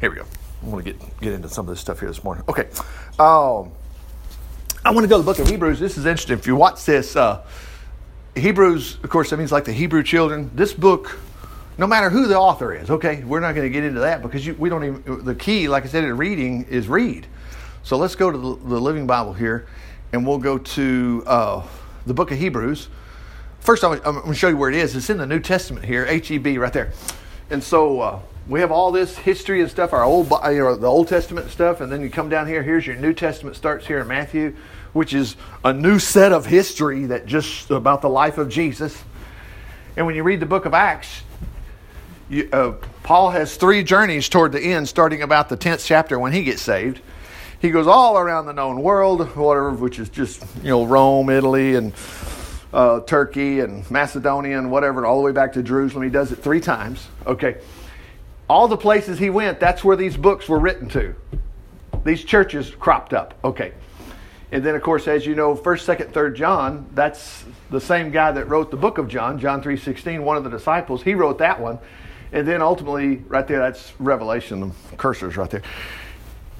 Here we go. I want to get, get into some of this stuff here this morning. Okay. Um, I want to go to the book of Hebrews. This is interesting. If you watch this, uh, Hebrews, of course, that means like the Hebrew children. This book, no matter who the author is, okay, we're not going to get into that because you, we don't even, the key, like I said, in reading is read. So let's go to the, the Living Bible here and we'll go to uh, the book of Hebrews. First, I'm, I'm going to show you where it is. It's in the New Testament here, H E B, right there. And so uh, we have all this history and stuff, our old, you know, the Old Testament stuff, and then you come down here. Here's your New Testament starts here in Matthew, which is a new set of history that just about the life of Jesus. And when you read the book of Acts, you, uh, Paul has three journeys toward the end, starting about the tenth chapter when he gets saved. He goes all around the known world, whatever, which is just you know Rome, Italy, and uh, Turkey and Macedonia and whatever, all the way back to Jerusalem. He does it three times. Okay. All the places he went, that's where these books were written to. These churches cropped up. Okay. And then, of course, as you know, First, Second, Third John. That's the same guy that wrote the book of John, John three sixteen. One of the disciples, he wrote that one. And then ultimately, right there, that's Revelation. The cursor's right there.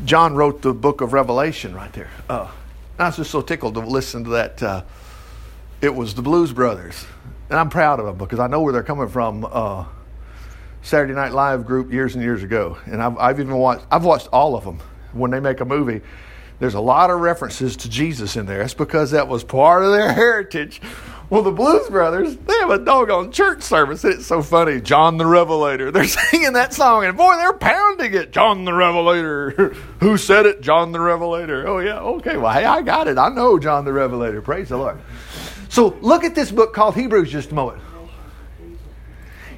John wrote the book of Revelation right there. Oh, I was just so tickled to listen to that. Uh, it was the Blues Brothers, and I'm proud of them because I know where they're coming from. Uh, Saturday Night Live group years and years ago, and I've, I've even watched. I've watched all of them when they make a movie. There's a lot of references to Jesus in there. That's because that was part of their heritage. Well, the Blues Brothers, they have a doggone church service. It's so funny. John the Revelator. They're singing that song, and boy, they're pounding it. John the Revelator. Who said it? John the Revelator. Oh, yeah. Okay. Well, hey, I got it. I know John the Revelator. Praise the Lord. So look at this book called Hebrews just a moment.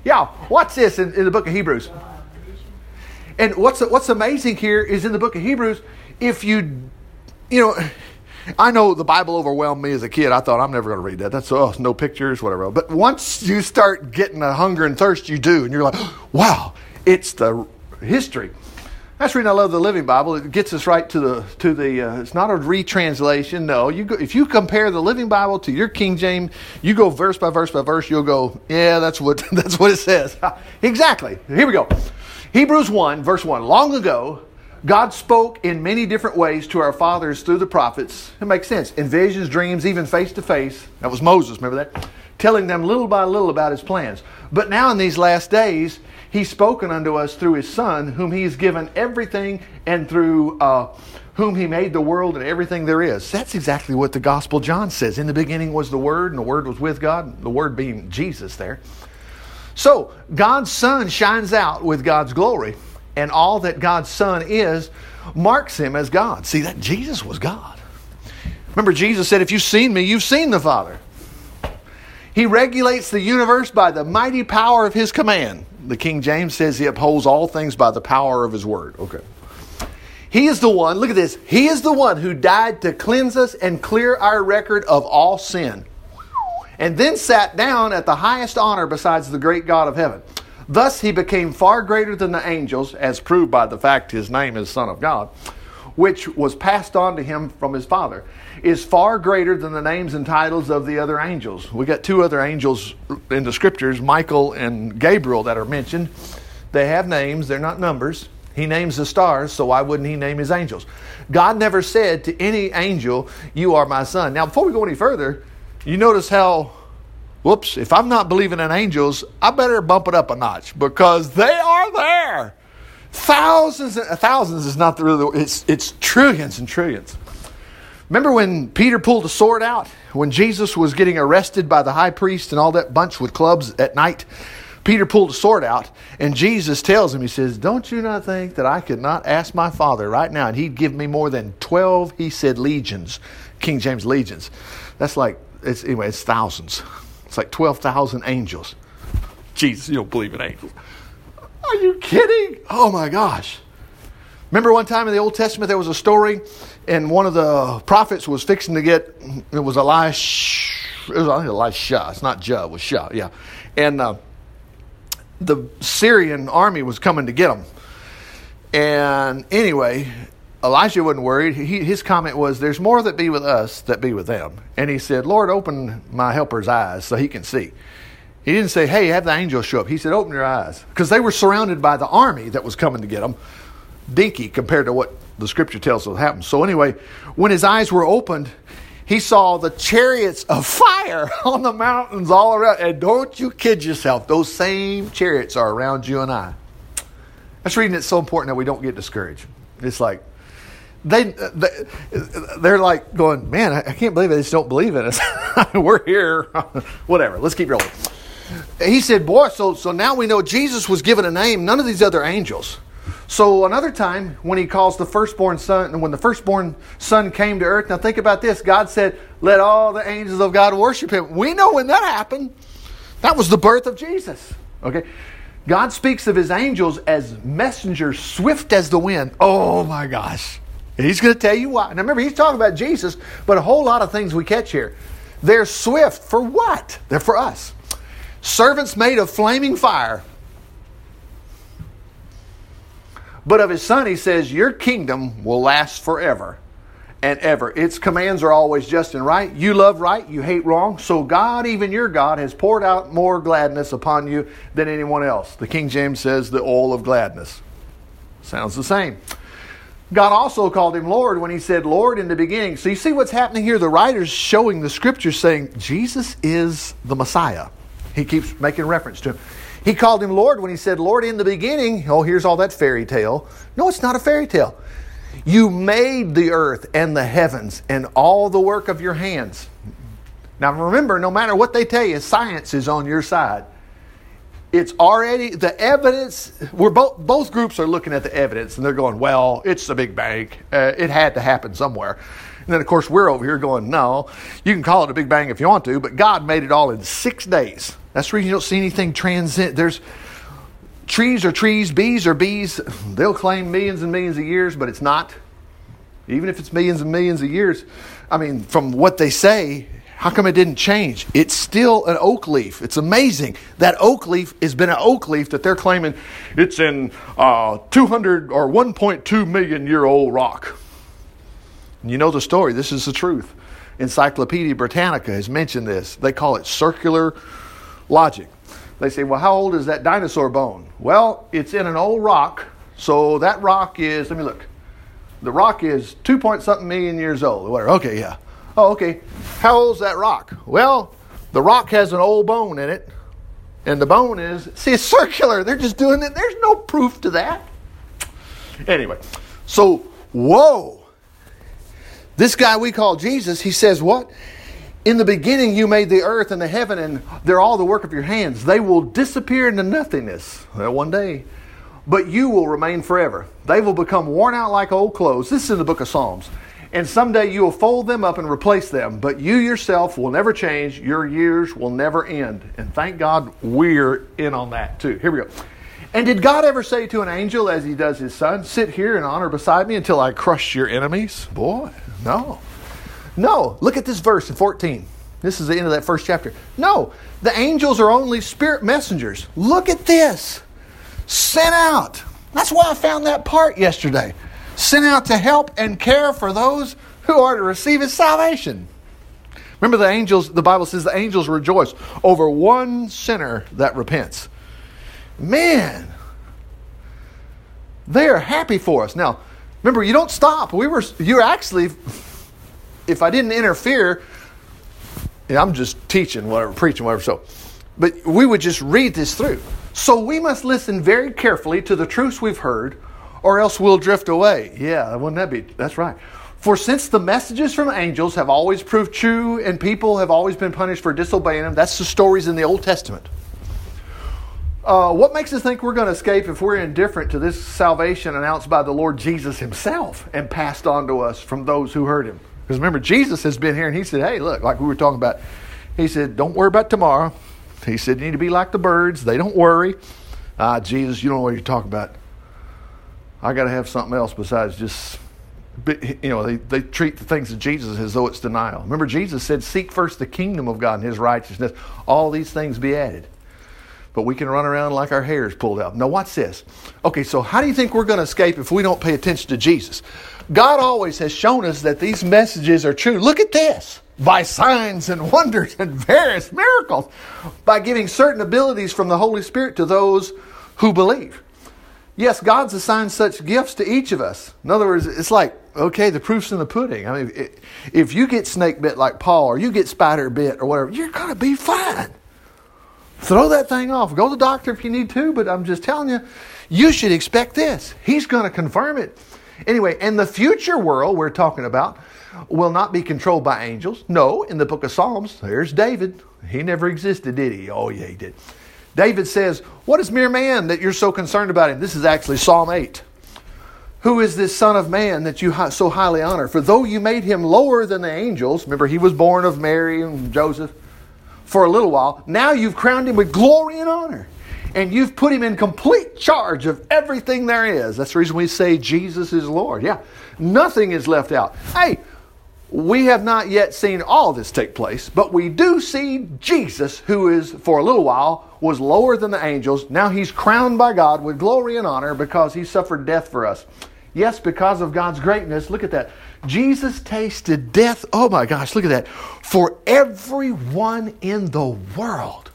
Yeah, watch this in, in the book of Hebrews. And what's what's amazing here is in the book of Hebrews, if you, you know, I know the Bible overwhelmed me as a kid. I thought I'm never going to read that. That's oh, no pictures, whatever. But once you start getting a hunger and thirst, you do, and you're like, wow, it's the history. That's reason I love the Living Bible. It gets us right to the to the. Uh, it's not a retranslation. No, you go, if you compare the Living Bible to your King James, you go verse by verse by verse. You'll go, yeah, that's what that's what it says. exactly. Here we go. Hebrews one verse one. Long ago, God spoke in many different ways to our fathers through the prophets. It makes sense. In visions, dreams, even face to face. That was Moses. Remember that? Telling them little by little about His plans. But now in these last days He's spoken unto us through his Son, whom he has given everything, and through uh, whom he made the world and everything there is. That's exactly what the Gospel John says. In the beginning was the Word, and the Word was with God, the Word being Jesus there. So, God's Son shines out with God's glory, and all that God's Son is marks him as God. See, that Jesus was God. Remember, Jesus said, If you've seen me, you've seen the Father. He regulates the universe by the mighty power of his command. The King James says he upholds all things by the power of his word. Okay. He is the one, look at this, he is the one who died to cleanse us and clear our record of all sin, and then sat down at the highest honor besides the great God of heaven. Thus he became far greater than the angels, as proved by the fact his name is Son of God, which was passed on to him from his Father is far greater than the names and titles of the other angels. We got two other angels in the scriptures, Michael and Gabriel, that are mentioned. They have names, they're not numbers. He names the stars, so why wouldn't he name his angels? God never said to any angel, You are my son. Now, before we go any further, you notice how, whoops, if I'm not believing in angels, I better bump it up a notch because they are there. Thousands, and thousands is not the real, it's, it's trillions and trillions. Remember when Peter pulled a sword out? When Jesus was getting arrested by the high priest and all that bunch with clubs at night? Peter pulled a sword out, and Jesus tells him, He says, Don't you not think that I could not ask my Father right now, and He'd give me more than 12, he said, legions, King James legions. That's like, it's, anyway, it's thousands. It's like 12,000 angels. Jesus, you don't believe in angels. Are you kidding? Oh my gosh. Remember one time in the Old Testament there was a story, and one of the prophets was fixing to get it was Elisha. It was I think Elisha. It's not Jah. It was Shah. Yeah, and uh, the Syrian army was coming to get him. And anyway, Elijah wasn't worried. He, his comment was, "There's more that be with us that be with them." And he said, "Lord, open my helper's eyes so he can see." He didn't say, "Hey, have the angel show up." He said, "Open your eyes," because they were surrounded by the army that was coming to get them dinky compared to what the scripture tells us happened. So, anyway, when his eyes were opened, he saw the chariots of fire on the mountains all around. And don't you kid yourself, those same chariots are around you and I. That's reading it's so important that we don't get discouraged. It's like, they, they they're like going, man, I can't believe. I just don't believe in us. We're here. Whatever. Let's keep rolling. He said, boy, so so now we know Jesus was given a name. None of these other angels. So another time when he calls the firstborn son, and when the firstborn son came to earth, now think about this. God said, Let all the angels of God worship him. We know when that happened. That was the birth of Jesus. Okay? God speaks of his angels as messengers swift as the wind. Oh my gosh. And he's going to tell you why. Now remember, he's talking about Jesus, but a whole lot of things we catch here. They're swift for what? They're for us. Servants made of flaming fire But of his son, he says, Your kingdom will last forever and ever. Its commands are always just and right. You love right, you hate wrong. So God, even your God, has poured out more gladness upon you than anyone else. The King James says, the oil of gladness. Sounds the same. God also called him Lord when he said Lord in the beginning. So you see what's happening here? The writer's showing the scripture saying Jesus is the Messiah. He keeps making reference to him. He called him Lord when he said, Lord, in the beginning. Oh, here's all that fairy tale. No, it's not a fairy tale. You made the earth and the heavens and all the work of your hands. Now remember, no matter what they tell you, science is on your side. It's already the evidence. We're both both groups are looking at the evidence and they're going, "Well, it's the Big Bang. Uh, it had to happen somewhere." And then, of course, we're over here going, "No, you can call it a Big Bang if you want to, but God made it all in six days." That's the reason you don't see anything transcend. There's trees are trees, bees are bees. They'll claim millions and millions of years, but it's not. Even if it's millions and millions of years, I mean, from what they say, how come it didn't change? It's still an oak leaf. It's amazing. That oak leaf has been an oak leaf that they're claiming it's in uh, 200 or 1.2 million year old rock. You know the story. This is the truth. Encyclopedia Britannica has mentioned this. They call it circular logic. They say, well, how old is that dinosaur bone? Well, it's in an old rock. So that rock is, let me look. The rock is two point something million years old. Whatever. Okay, yeah. Oh, okay. How old's that rock? Well, the rock has an old bone in it. And the bone is, see, it's circular. They're just doing it. There's no proof to that. Anyway, so, whoa. This guy we call Jesus, he says what? In the beginning, you made the earth and the heaven, and they're all the work of your hands. They will disappear into nothingness well, one day, but you will remain forever. They will become worn out like old clothes. This is in the book of Psalms. And someday you will fold them up and replace them, but you yourself will never change. Your years will never end. And thank God we're in on that too. Here we go. And did God ever say to an angel, as he does his son, Sit here in honor beside me until I crush your enemies? Boy, no. No, look at this verse in 14. This is the end of that first chapter. No, the angels are only spirit messengers. Look at this. Sent out. That's why I found that part yesterday. Sent out to help and care for those who are to receive his salvation. Remember the angels, the Bible says the angels rejoice over one sinner that repents. Man, they are happy for us. Now, remember, you don't stop. We were you're actually if I didn't interfere, I'm just teaching, whatever, preaching, whatever. So, but we would just read this through. So we must listen very carefully to the truths we've heard, or else we'll drift away. Yeah, wouldn't that be? That's right. For since the messages from angels have always proved true, and people have always been punished for disobeying them, that's the stories in the Old Testament. Uh, what makes us think we're going to escape if we're indifferent to this salvation announced by the Lord Jesus Himself and passed on to us from those who heard Him? Because remember, Jesus has been here and he said, hey, look, like we were talking about, he said, don't worry about tomorrow. He said, you need to be like the birds. They don't worry. Ah, Jesus, you don't know what you're talking about. I got to have something else besides just, you know, they, they treat the things of Jesus as though it's denial. Remember, Jesus said, seek first the kingdom of God and his righteousness. All these things be added. But we can run around like our hair is pulled out. Now, watch this. Okay, so how do you think we're going to escape if we don't pay attention to Jesus? God always has shown us that these messages are true. Look at this by signs and wonders and various miracles, by giving certain abilities from the Holy Spirit to those who believe. Yes, God's assigned such gifts to each of us. In other words, it's like, okay, the proof's in the pudding. I mean, if you get snake bit like Paul, or you get spider bit, or whatever, you're going to be fine. Throw that thing off. Go to the doctor if you need to, but I'm just telling you, you should expect this. He's going to confirm it. Anyway, in the future world we're talking about will not be controlled by angels. No, in the book of Psalms, there's David. He never existed, did he? Oh, yeah, he did. David says, What is mere man that you're so concerned about him? This is actually Psalm 8. Who is this Son of Man that you so highly honor? For though you made him lower than the angels, remember he was born of Mary and Joseph for a little while, now you've crowned him with glory and honor. And you've put him in complete charge of everything there is. That's the reason we say Jesus is Lord. Yeah, nothing is left out. Hey, we have not yet seen all this take place, but we do see Jesus, who is for a little while was lower than the angels. Now he's crowned by God with glory and honor because he suffered death for us. Yes, because of God's greatness. Look at that. Jesus tasted death. Oh my gosh, look at that. For everyone in the world.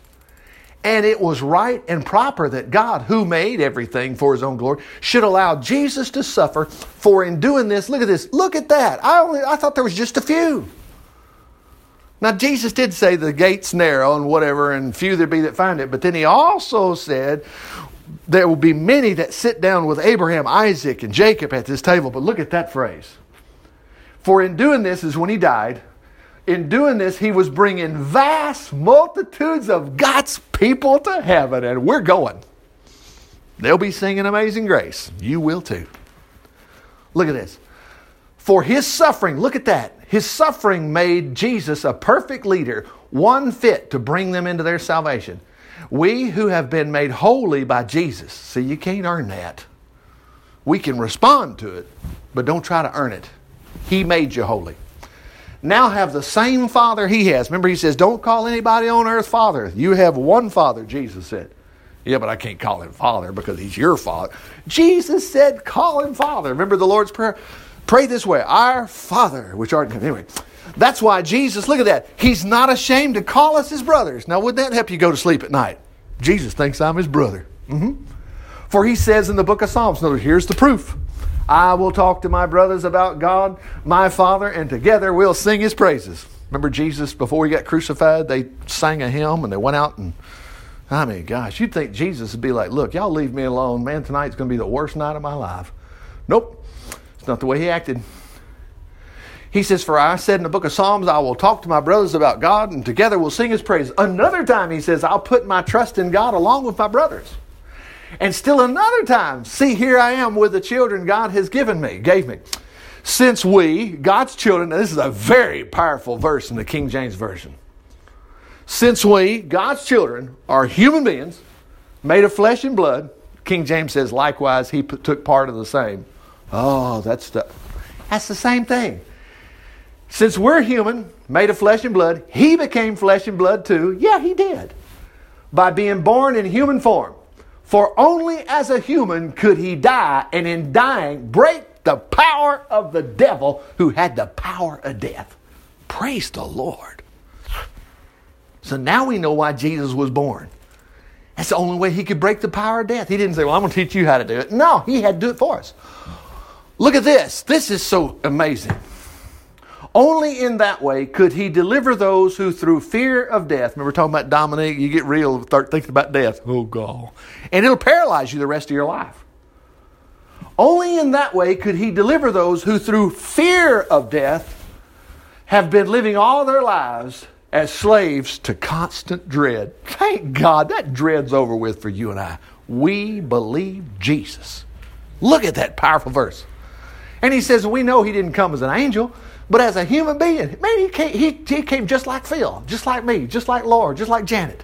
And it was right and proper that God, who made everything for his own glory, should allow Jesus to suffer. For in doing this, look at this, look at that. I only I thought there was just a few. Now Jesus did say the gate's narrow and whatever, and few there be that find it. But then he also said there will be many that sit down with Abraham, Isaac, and Jacob at this table. But look at that phrase. For in doing this is when he died in doing this, he was bringing vast multitudes of God's people to heaven, and we're going. They'll be singing Amazing Grace. You will too. Look at this. For his suffering, look at that. His suffering made Jesus a perfect leader, one fit to bring them into their salvation. We who have been made holy by Jesus, see, you can't earn that. We can respond to it, but don't try to earn it. He made you holy now have the same Father He has. Remember, He says, Don't call anybody on earth Father. You have one Father, Jesus said. Yeah, but I can't call him Father because he's your Father. Jesus said, Call him Father. Remember the Lord's Prayer? Pray this way Our Father, which art in. Anyway, that's why Jesus, look at that. He's not ashamed to call us his brothers. Now, wouldn't that help you go to sleep at night? Jesus thinks I'm his brother. Mm-hmm. For he says in the book of Psalms, here's the proof. I will talk to my brothers about God, my Father, and together we'll sing his praises. Remember Jesus before he got crucified? They sang a hymn and they went out and, I mean, gosh, you'd think Jesus would be like, look, y'all leave me alone. Man, tonight's going to be the worst night of my life. Nope, it's not the way he acted. He says, For I said in the book of Psalms, I will talk to my brothers about God, and together we'll sing his praise. Another time, he says, I'll put my trust in God along with my brothers. And still another time, see, here I am with the children God has given me, gave me. Since we, God's children, this is a very powerful verse in the King James Version. Since we, God's children, are human beings made of flesh and blood, King James says, likewise, he took part of the same. Oh, that's the, that's the same thing. Since we're human, made of flesh and blood, he became flesh and blood too. Yeah, he did. By being born in human form. For only as a human could he die, and in dying, break the power of the devil who had the power of death. Praise the Lord. So now we know why Jesus was born. That's the only way he could break the power of death. He didn't say, Well, I'm going to teach you how to do it. No, he had to do it for us. Look at this. This is so amazing. Only in that way could he deliver those who, through fear of death, remember talking about Dominic, you get real, start thinking about death. Oh, God. And it'll paralyze you the rest of your life. Only in that way could he deliver those who, through fear of death, have been living all their lives as slaves to constant dread. Thank God that dread's over with for you and I. We believe Jesus. Look at that powerful verse. And he says, We know he didn't come as an angel. But as a human being, man, he came, he, he came just like Phil, just like me, just like Laura, just like Janet.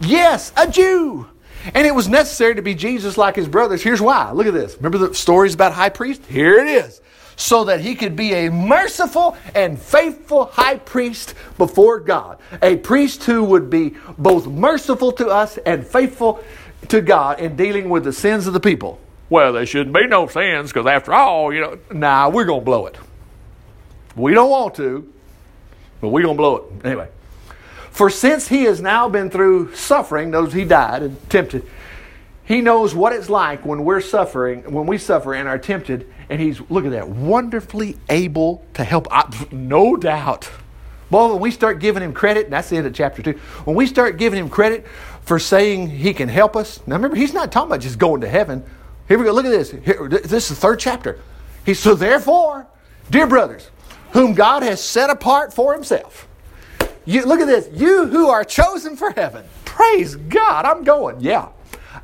Yes, a Jew. And it was necessary to be Jesus like his brothers. Here's why. Look at this. Remember the stories about high priest? Here it is. So that he could be a merciful and faithful high priest before God. A priest who would be both merciful to us and faithful to God in dealing with the sins of the people. Well, there shouldn't be no sins because after all, you know, nah, we're going to blow it. We don't want to, but we're going to blow it. Anyway. For since he has now been through suffering, those he died and tempted, He knows what it's like when we're suffering, when we suffer and are tempted, and he's look at that, wonderfully able to help. I, no doubt. Well, when we start giving him credit, and that's the end of chapter two, when we start giving him credit for saying he can help us. Now remember, he's not talking about just going to heaven. Here we go. Look at this. Here, this is the third chapter. He so therefore, dear brothers, whom God has set apart for himself. You look at this. You who are chosen for heaven. Praise God. I'm going. Yeah.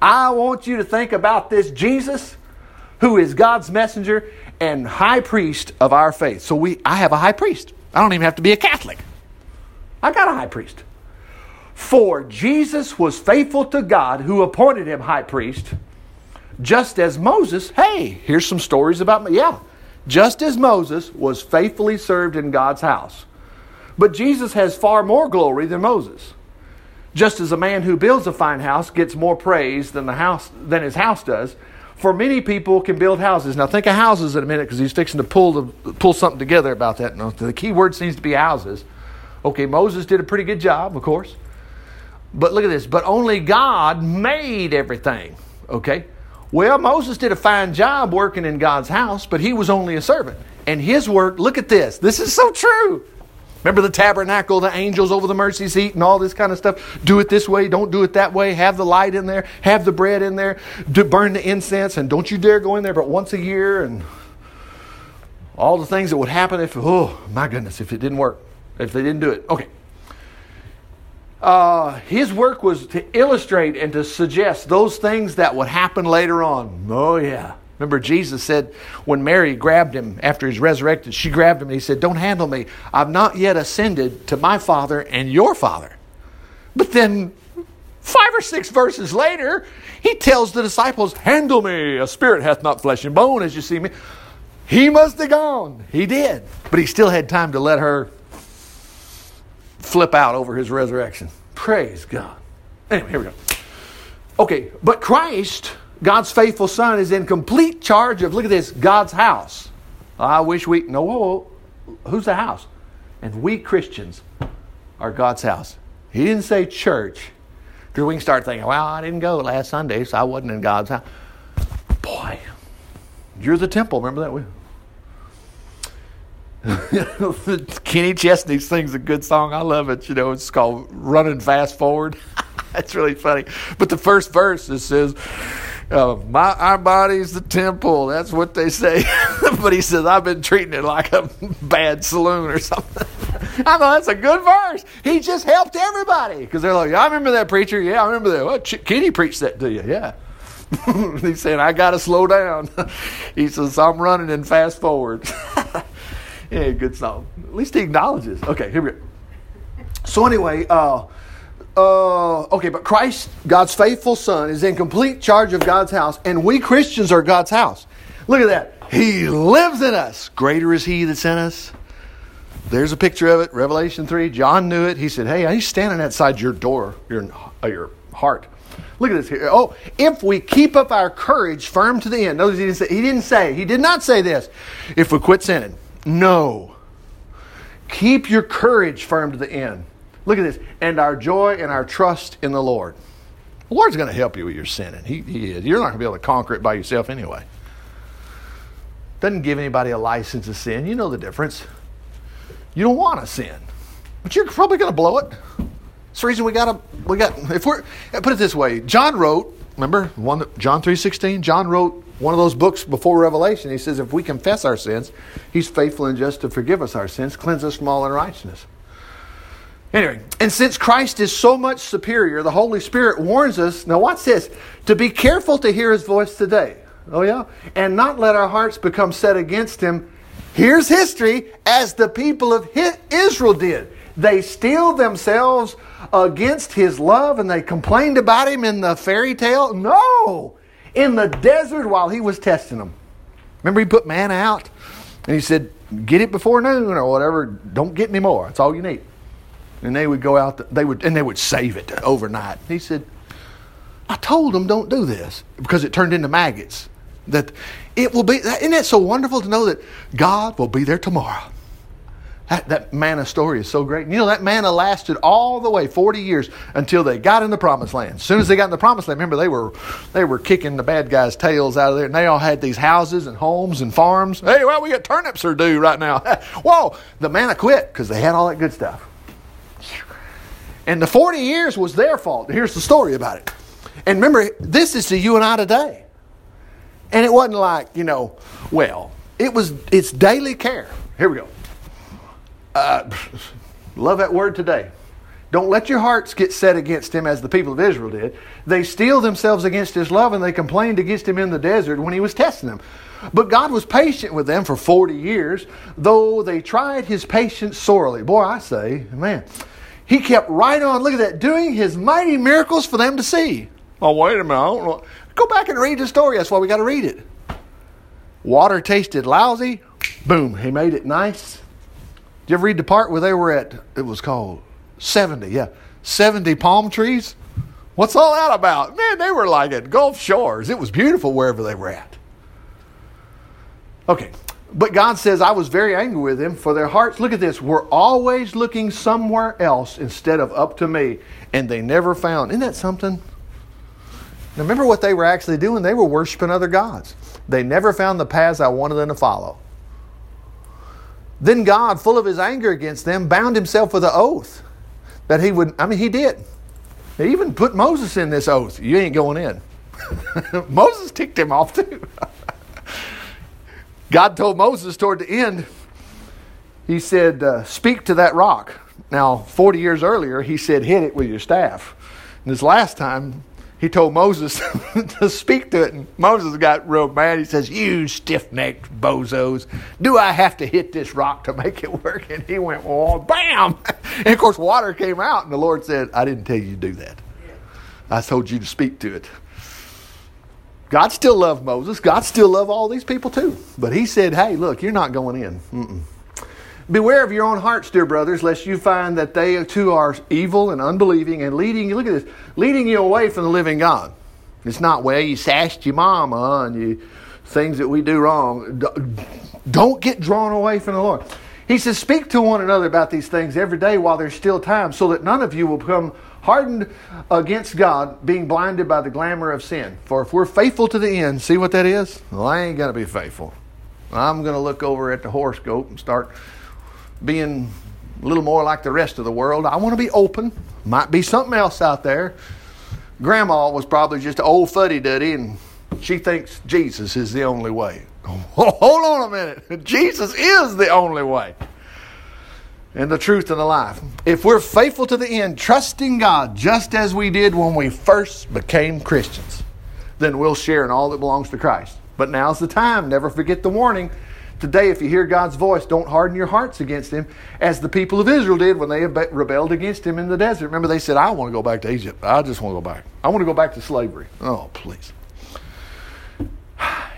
I want you to think about this Jesus who is God's messenger and high priest of our faith. So we I have a high priest. I don't even have to be a Catholic. I got a high priest. For Jesus was faithful to God who appointed him high priest, just as Moses, hey, here's some stories about me. Yeah, just as Moses was faithfully served in God's house. But Jesus has far more glory than Moses. Just as a man who builds a fine house gets more praise than the house than his house does, for many people can build houses. Now think of houses in a minute because he's fixing to pull the, pull something together about that. Now, the key word seems to be houses. Okay, Moses did a pretty good job, of course. But look at this. But only God made everything. Okay? Well, Moses did a fine job working in God's house, but he was only a servant. And his work, look at this. This is so true. Remember the tabernacle, the angels over the mercy seat, and all this kind of stuff? Do it this way, don't do it that way. Have the light in there, have the bread in there, do, burn the incense, and don't you dare go in there but once a year, and all the things that would happen if, oh my goodness, if it didn't work, if they didn't do it. Okay. Uh, his work was to illustrate and to suggest those things that would happen later on. Oh, yeah. Remember, Jesus said when Mary grabbed him after he's resurrected, she grabbed him and he said, Don't handle me. I've not yet ascended to my Father and your Father. But then, five or six verses later, he tells the disciples, Handle me. A spirit hath not flesh and bone as you see me. He must have gone. He did. But he still had time to let her flip out over his resurrection. Praise God. Anyway, here we go. Okay, but Christ God's faithful son is in complete charge of, look at this, God's house. I wish we, no, whoa, whoa, who's the house? And we Christians are God's house. He didn't say church. Because we can start thinking, well, I didn't go last Sunday, so I wasn't in God's house. Boy, you're the temple. Remember that? Kenny Chesney sings a good song. I love it. You know, it's called Running Fast Forward. That's really funny. But the first verse it says, uh, my our body's the temple. That's what they say. but he says I've been treating it like a bad saloon or something. I know that's a good verse. He just helped everybody because they're like, I remember that preacher. Yeah, I remember that. Well, Kenny preached that to you. Yeah. He's saying I got to slow down. he says I'm running and fast forward. Yeah, good song. At least he acknowledges. Okay, here we go. So anyway, uh, uh, okay, but Christ, God's faithful Son, is in complete charge of God's house, and we Christians are God's house. Look at that. He lives in us. Greater is He that's in us. There's a picture of it, Revelation 3. John knew it. He said, Hey, he's standing outside your door, your, uh, your heart. Look at this here. Oh, if we keep up our courage firm to the end. Notice he didn't say, he didn't say, he did not say this. If we quit sinning. No. Keep your courage firm to the end. Look at this. And our joy and our trust in the Lord. The Lord's going to help you with your sinning. He, he is. You're not going to be able to conquer it by yourself anyway. Doesn't give anybody a license to sin. You know the difference. You don't want to sin, but you're probably going to blow it. It's the reason we got to, we got, if we're, put it this way, John wrote, remember, one, John 3.16, John wrote one of those books before Revelation. He says, if we confess our sins, he's faithful and just to forgive us our sins, cleanse us from all unrighteousness. Anyway, and since Christ is so much superior, the Holy Spirit warns us, now watch this, to be careful to hear his voice today. Oh, yeah? And not let our hearts become set against him. Here's history as the people of Israel did. They steeled themselves against his love and they complained about him in the fairy tale. No! In the desert while he was testing them. Remember, he put manna out and he said, Get it before noon or whatever. Don't get any more. That's all you need and they would go out they would and they would save it overnight he said i told them don't do this because it turned into maggots that it will be isn't it so wonderful to know that god will be there tomorrow That, that manna story is so great. You know, that manna lasted all the way 40 years until they got in the promised land. As soon as they got in the promised land, remember, they were, they were kicking the bad guys' tails out of there, and they all had these houses and homes and farms. Hey, well, we got turnips are due right now. Whoa, the manna quit because they had all that good stuff. And the 40 years was their fault. Here's the story about it. And remember, this is to you and I today. And it wasn't like, you know, well, it was, it's daily care. Here we go. Uh, love that word today. Don't let your hearts get set against him as the people of Israel did. They steeled themselves against his love and they complained against him in the desert when he was testing them. But God was patient with them for 40 years, though they tried his patience sorely. Boy, I say, man, he kept right on, look at that, doing his mighty miracles for them to see. Oh, wait a minute, I don't know. Go back and read the story. That's why we got to read it. Water tasted lousy. Boom, he made it nice. You ever read the part where they were at, it was called 70, yeah, 70 palm trees? What's all that about? Man, they were like at Gulf Shores. It was beautiful wherever they were at. Okay, but God says, I was very angry with them for their hearts. Look at this. Were always looking somewhere else instead of up to me, and they never found. Isn't that something? Now, remember what they were actually doing? They were worshiping other gods. They never found the paths I wanted them to follow. Then God, full of his anger against them, bound himself with an oath that he would, I mean, he did. He even put Moses in this oath. You ain't going in. Moses ticked him off too. God told Moses toward the end, he said, uh, Speak to that rock. Now, 40 years earlier, he said, Hit it with your staff. And this last time, he told Moses to speak to it, and Moses got real mad. He says, You stiff necked bozos, do I have to hit this rock to make it work? And he went, Well, bam! And of course, water came out, and the Lord said, I didn't tell you to do that. I told you to speak to it. God still loved Moses. God still loved all these people too. But he said, Hey, look, you're not going in. Mm-mm. Beware of your own hearts, dear brothers, lest you find that they too are evil and unbelieving and leading you, look at this, leading you away from the living God. It's not, well, you sashed your mama and you things that we do wrong. Don't get drawn away from the Lord. He says, Speak to one another about these things every day while there's still time, so that none of you will become hardened against God, being blinded by the glamour of sin. For if we're faithful to the end, see what that is? Well, I ain't going to be faithful. I'm going to look over at the horoscope and start being a little more like the rest of the world. I want to be open. Might be something else out there. Grandma was probably just an old fuddy duddy, and she thinks Jesus is the only way. Hold on a minute. Jesus is the only way. And the truth and the life. If we're faithful to the end, trusting God just as we did when we first became Christians, then we'll share in all that belongs to Christ. But now's the time. Never forget the warning. Today, if you hear God's voice, don't harden your hearts against Him, as the people of Israel did when they rebelled against Him in the desert. Remember, they said, I want to go back to Egypt. I just want to go back. I want to go back to slavery. Oh, please.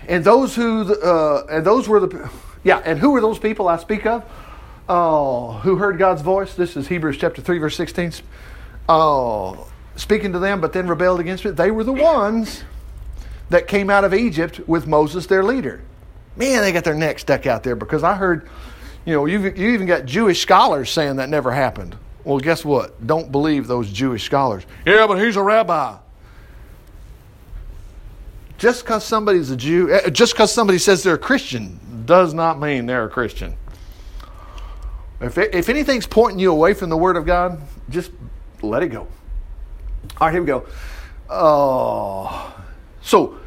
And those who, uh, and those were the, yeah, and who were those people I speak of? Oh, who heard God's voice? This is Hebrews chapter 3, verse 16. Oh, speaking to them, but then rebelled against it. They were the ones that came out of Egypt with Moses, their leader man, they got their neck stuck out there because I heard, you know, you you even got Jewish scholars saying that never happened. Well, guess what? Don't believe those Jewish scholars. Yeah, but he's a rabbi. Just because somebody's a Jew, eh, just because somebody says they're a Christian, does not mean they're a Christian. If, it, if anything's pointing you away from the Word of God, just let it go. All right, here we go. Oh, so uh,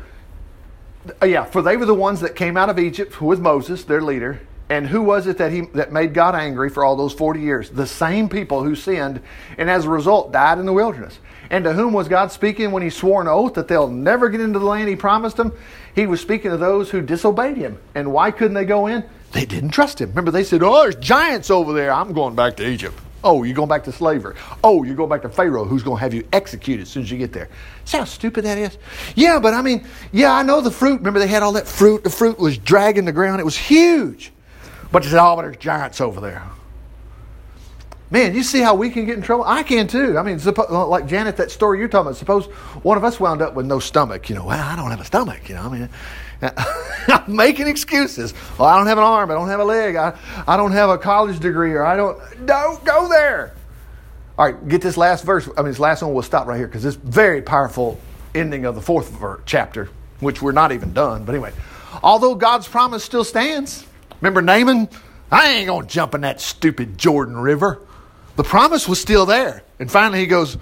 Uh, yeah, for they were the ones that came out of Egypt with Moses, their leader. And who was it that he that made God angry for all those 40 years? The same people who sinned and as a result died in the wilderness. And to whom was God speaking when he swore an oath that they'll never get into the land he promised them? He was speaking to those who disobeyed him. And why couldn't they go in? They didn't trust him. Remember, they said, Oh, there's giants over there. I'm going back to Egypt. Oh, you're going back to slavery. Oh, you're going back to Pharaoh, who's going to have you executed as soon as you get there. See how stupid that is? Yeah, but I mean, yeah, I know the fruit. Remember, they had all that fruit. The fruit was dragging the ground, it was huge. But they said, oh, but there's giants over there. Man, you see how we can get in trouble? I can too. I mean, uh, like Janet, that story you're talking about. Suppose one of us wound up with no stomach. You know, well, I don't have a stomach. You know, I mean, I'm making excuses. Well, I don't have an arm. I don't have a leg. I, I don't have a college degree, or I don't. Don't go there. All right, get this last verse. I mean, this last one. We'll stop right here because it's very powerful ending of the fourth chapter, which we're not even done. But anyway, although God's promise still stands, remember Naaman? I ain't gonna jump in that stupid Jordan River. The promise was still there, and finally he goes.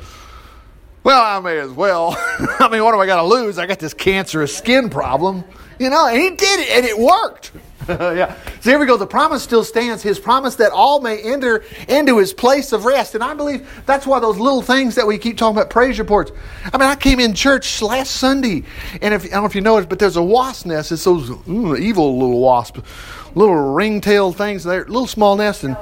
Well, I may as well. I mean, what do I got to lose? I got this cancerous skin problem. You know, and he did it, and it worked. yeah. So here we go. The promise still stands. His promise that all may enter into his place of rest. And I believe that's why those little things that we keep talking about, praise reports. I mean, I came in church last Sunday, and if I don't know if you know it, but there's a wasp nest. It's those ooh, evil little wasps, little ring-tailed things. They're little small nests, and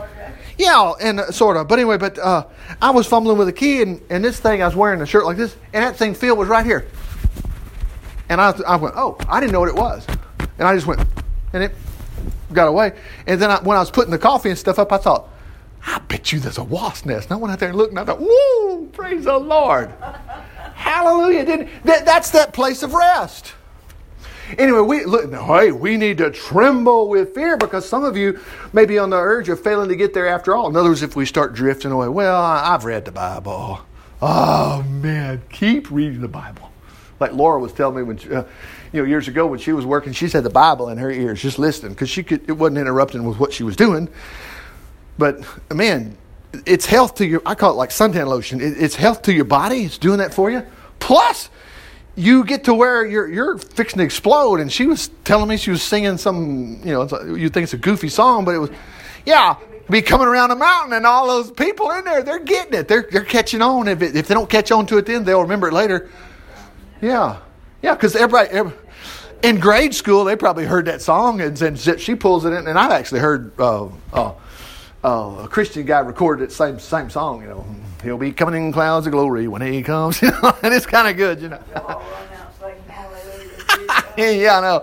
yeah, and uh, sort of. But anyway, but uh, I was fumbling with a key, and, and this thing, I was wearing a shirt like this, and that thing, Phil, was right here. And I, I went, oh, I didn't know what it was. And I just went, and it got away. And then I, when I was putting the coffee and stuff up, I thought, I bet you there's a wasp nest. And I went out there and looked, and I thought, woo, praise the Lord. Hallelujah. That, that's that place of rest. Anyway, we look, hey, we need to tremble with fear because some of you may be on the urge of failing to get there after all. In other words, if we start drifting away, well, I've read the Bible. Oh man, keep reading the Bible. Like Laura was telling me when, she, uh, you know, years ago when she was working, she had the Bible in her ears, just listening because she could. It wasn't interrupting with what she was doing. But man, it's health to your. I call it like suntan lotion. It, it's health to your body. It's doing that for you. Plus, you get to where you're you're fixing to explode. And she was telling me she was singing some, you know, you think it's a goofy song, but it was, yeah, be coming around a mountain and all those people in there, they're getting it. They're they're catching on. If it, if they don't catch on to it, then they'll remember it later. Yeah, yeah, because everybody, in grade school, they probably heard that song, and, and she pulls it in. And I've actually heard uh, uh, uh, a Christian guy recorded that same same song. You know, he'll be coming in clouds of glory when he comes. You know, and it's kind of good. You know. yeah, I know.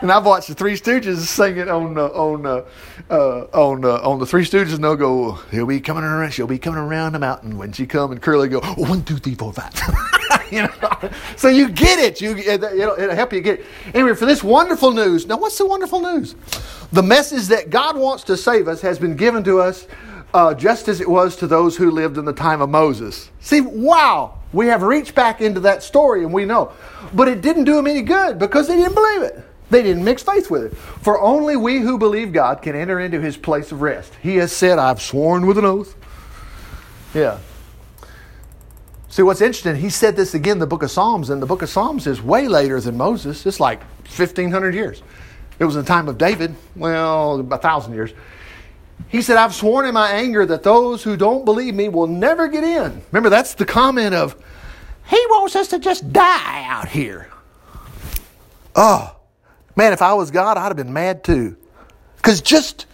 And I've watched the Three Stooges sing it on uh, on uh, uh, on uh, on the Three Stooges, and they'll go, "He'll be coming around. She'll be coming around the mountain when she come." And Curly go, oh, "One, two, three, four, five. you know, so you get it. You it'll, it'll help you get it. Anyway, for this wonderful news. Now, what's the wonderful news? The message that God wants to save us has been given to us uh, just as it was to those who lived in the time of Moses. See, wow, we have reached back into that story and we know. But it didn't do them any good because they didn't believe it. They didn't mix faith with it. For only we who believe God can enter into his place of rest. He has said, I've sworn with an oath. Yeah. See, what's interesting, he said this again in the book of Psalms, and the book of Psalms is way later than Moses. It's like 1,500 years. It was in the time of David, well, a thousand years. He said, I've sworn in my anger that those who don't believe me will never get in. Remember, that's the comment of, He wants us to just die out here. Oh, man, if I was God, I'd have been mad too. Because just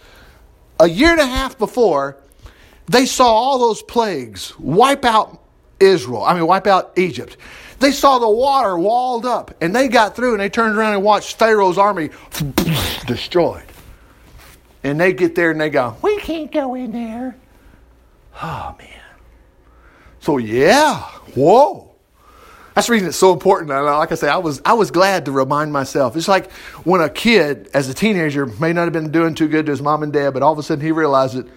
a year and a half before, they saw all those plagues wipe out Israel, I mean, wipe out Egypt. They saw the water walled up, and they got through and they turned around and watched Pharaoh's army destroyed. And they get there and they go, We can't go in there. Oh, man. So, yeah, whoa. That's the reason it's so important. Like I say, I was, I was glad to remind myself. It's like when a kid, as a teenager, may not have been doing too good to his mom and dad, but all of a sudden he realized it.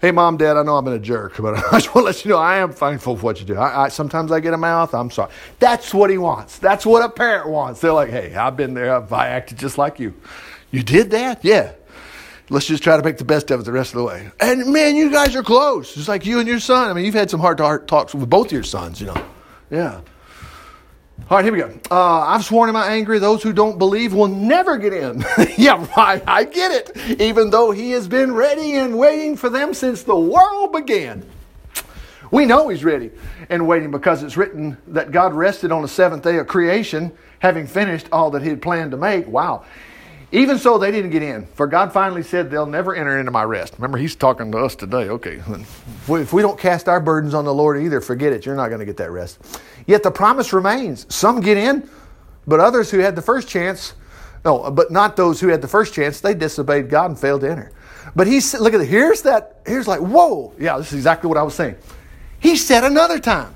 Hey, mom, dad, I know I've been a jerk, but I just want to let you know I am thankful for what you do. I, I, sometimes I get a mouth. I'm sorry. That's what he wants. That's what a parent wants. They're like, hey, I've been there. I acted just like you. You did that? Yeah. Let's just try to make the best of it the rest of the way. And man, you guys are close. It's like you and your son. I mean, you've had some heart to heart talks with both your sons, you know. Yeah. All right, here we go. Uh, I've sworn in my anger, those who don't believe will never get in. yeah, right. I get it. Even though he has been ready and waiting for them since the world began. We know he's ready and waiting because it's written that God rested on the seventh day of creation, having finished all that he had planned to make. Wow. Even so, they didn't get in, for God finally said, They'll never enter into my rest. Remember, He's talking to us today. Okay, if we don't cast our burdens on the Lord either, forget it. You're not going to get that rest. Yet the promise remains. Some get in, but others who had the first chance, no, but not those who had the first chance, they disobeyed God and failed to enter. But He said, Look at it. Here's that. Here's like, whoa. Yeah, this is exactly what I was saying. He said another time.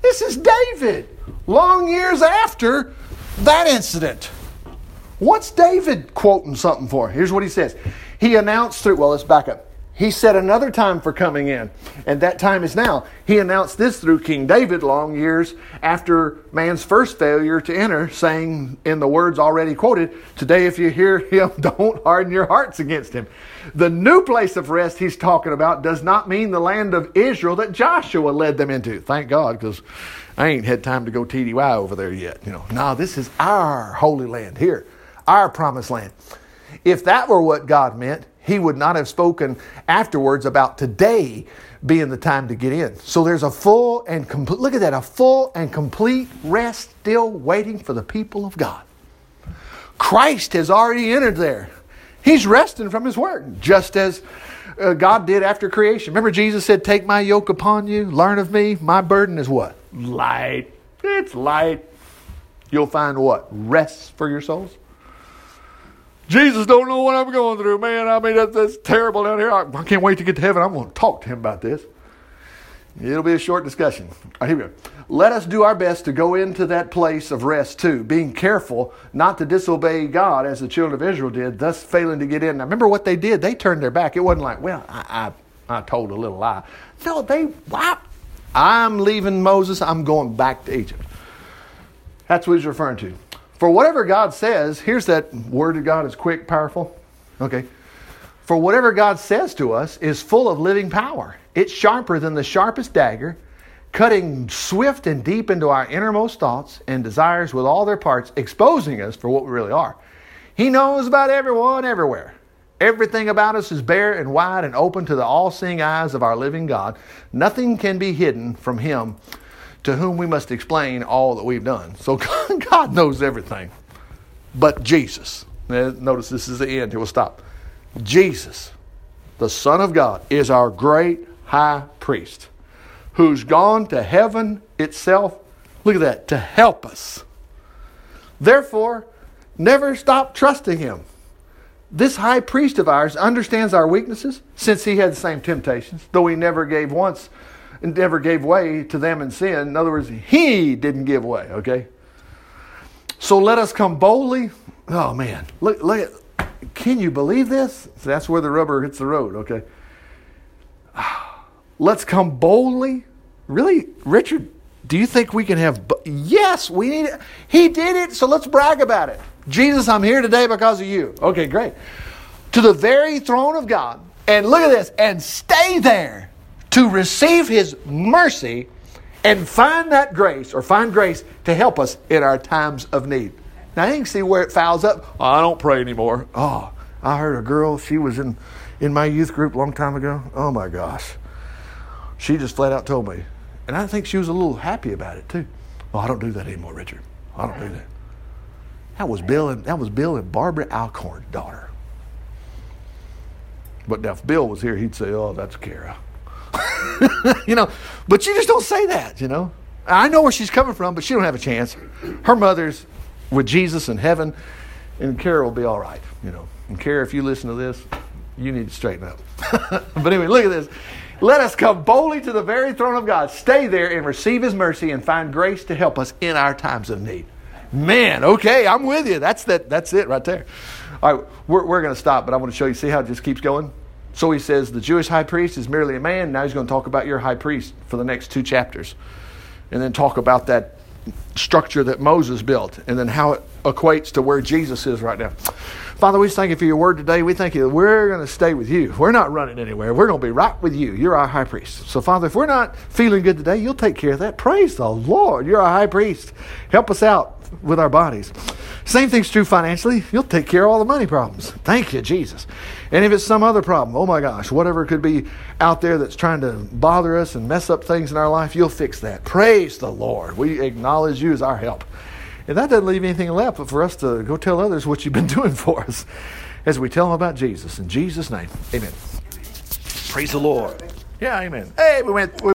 This is David, long years after that incident. What's David quoting something for? Here's what he says. He announced through, well, let's back up. He set another time for coming in, and that time is now. He announced this through King David long years after man's first failure to enter, saying in the words already quoted, Today, if you hear him, don't harden your hearts against him. The new place of rest he's talking about does not mean the land of Israel that Joshua led them into. Thank God, because I ain't had time to go TDY over there yet. You know, no, this is our holy land here, our promised land. If that were what God meant, he would not have spoken afterwards about today being the time to get in. So there's a full and complete, look at that, a full and complete rest still waiting for the people of God. Christ has already entered there. He's resting from his work, just as uh, God did after creation. Remember, Jesus said, Take my yoke upon you, learn of me. My burden is what? Light. It's light. You'll find what? Rest for your souls. Jesus don't know what I'm going through, man. I mean, that's, that's terrible down here. I, I, can't wait to get to heaven. I'm going to talk to him about this. It'll be a short discussion. Right, here we go. Let us do our best to go into that place of rest too, being careful not to disobey God as the children of Israel did, thus failing to get in. Now, remember what they did? They turned their back. It wasn't like, well, I, I, I told a little lie. No, they, wow, I'm leaving Moses. I'm going back to Egypt. That's what he's referring to. For whatever God says, here's that word of God is quick, powerful. Okay. For whatever God says to us is full of living power. It's sharper than the sharpest dagger, cutting swift and deep into our innermost thoughts and desires with all their parts, exposing us for what we really are. He knows about everyone everywhere. Everything about us is bare and wide and open to the all seeing eyes of our living God. Nothing can be hidden from Him to whom we must explain all that we've done. So God knows everything but Jesus. Notice this is the end. It will stop. Jesus, the Son of God, is our great high priest who's gone to heaven itself. Look at that, to help us. Therefore, never stop trusting him. This high priest of ours understands our weaknesses since he had the same temptations, though he never gave once never gave way to them in sin. In other words, he didn't give way, okay? So let us come boldly. Oh man, look, look at, can you believe this? So that's where the rubber hits the road, okay? Let's come boldly. Really, Richard, do you think we can have, yes, we need it. He did it, so let's brag about it. Jesus, I'm here today because of you. Okay, great. To the very throne of God. And look at this, and stay there to receive His mercy and find that grace or find grace to help us in our times of need. Now you can see where it fouls up. Oh, I don't pray anymore. Oh, I heard a girl, she was in, in my youth group a long time ago. Oh my gosh. She just flat out told me. And I think she was a little happy about it too. Oh, I don't do that anymore, Richard. I don't do that. That was Bill and that was Bill and Barbara Alcorn's daughter. But now if Bill was here, he'd say, Oh, that's Kara. you know, but you just don't say that, you know. I know where she's coming from, but she don't have a chance. Her mother's with Jesus in heaven, and Kara will be all right, you know. And Kara, if you listen to this, you need to straighten up. but anyway, look at this. Let us come boldly to the very throne of God, stay there and receive His mercy and find grace to help us in our times of need. Man, okay, I'm with you. That's that. That's it right there. All right, we're, we're going to stop, but I want to show you. See how it just keeps going. So he says the Jewish high priest is merely a man. Now he's going to talk about your high priest for the next two chapters. And then talk about that structure that Moses built and then how it equates to where Jesus is right now. Father, we thank you for your word today. We thank you we're going to stay with you. We're not running anywhere. We're going to be right with you. You're our high priest. So, Father, if we're not feeling good today, you'll take care of that. Praise the Lord. You're our high priest. Help us out with our bodies. Same thing's true financially. You'll take care of all the money problems. Thank you, Jesus. And if it's some other problem, oh my gosh, whatever could be out there that's trying to bother us and mess up things in our life, you'll fix that. Praise the Lord. We acknowledge you as our help. And that doesn't leave anything left but for us to go tell others what you've been doing for us as we tell them about Jesus. In Jesus' name, amen. Praise the Lord. Yeah, amen. Hey, we went. We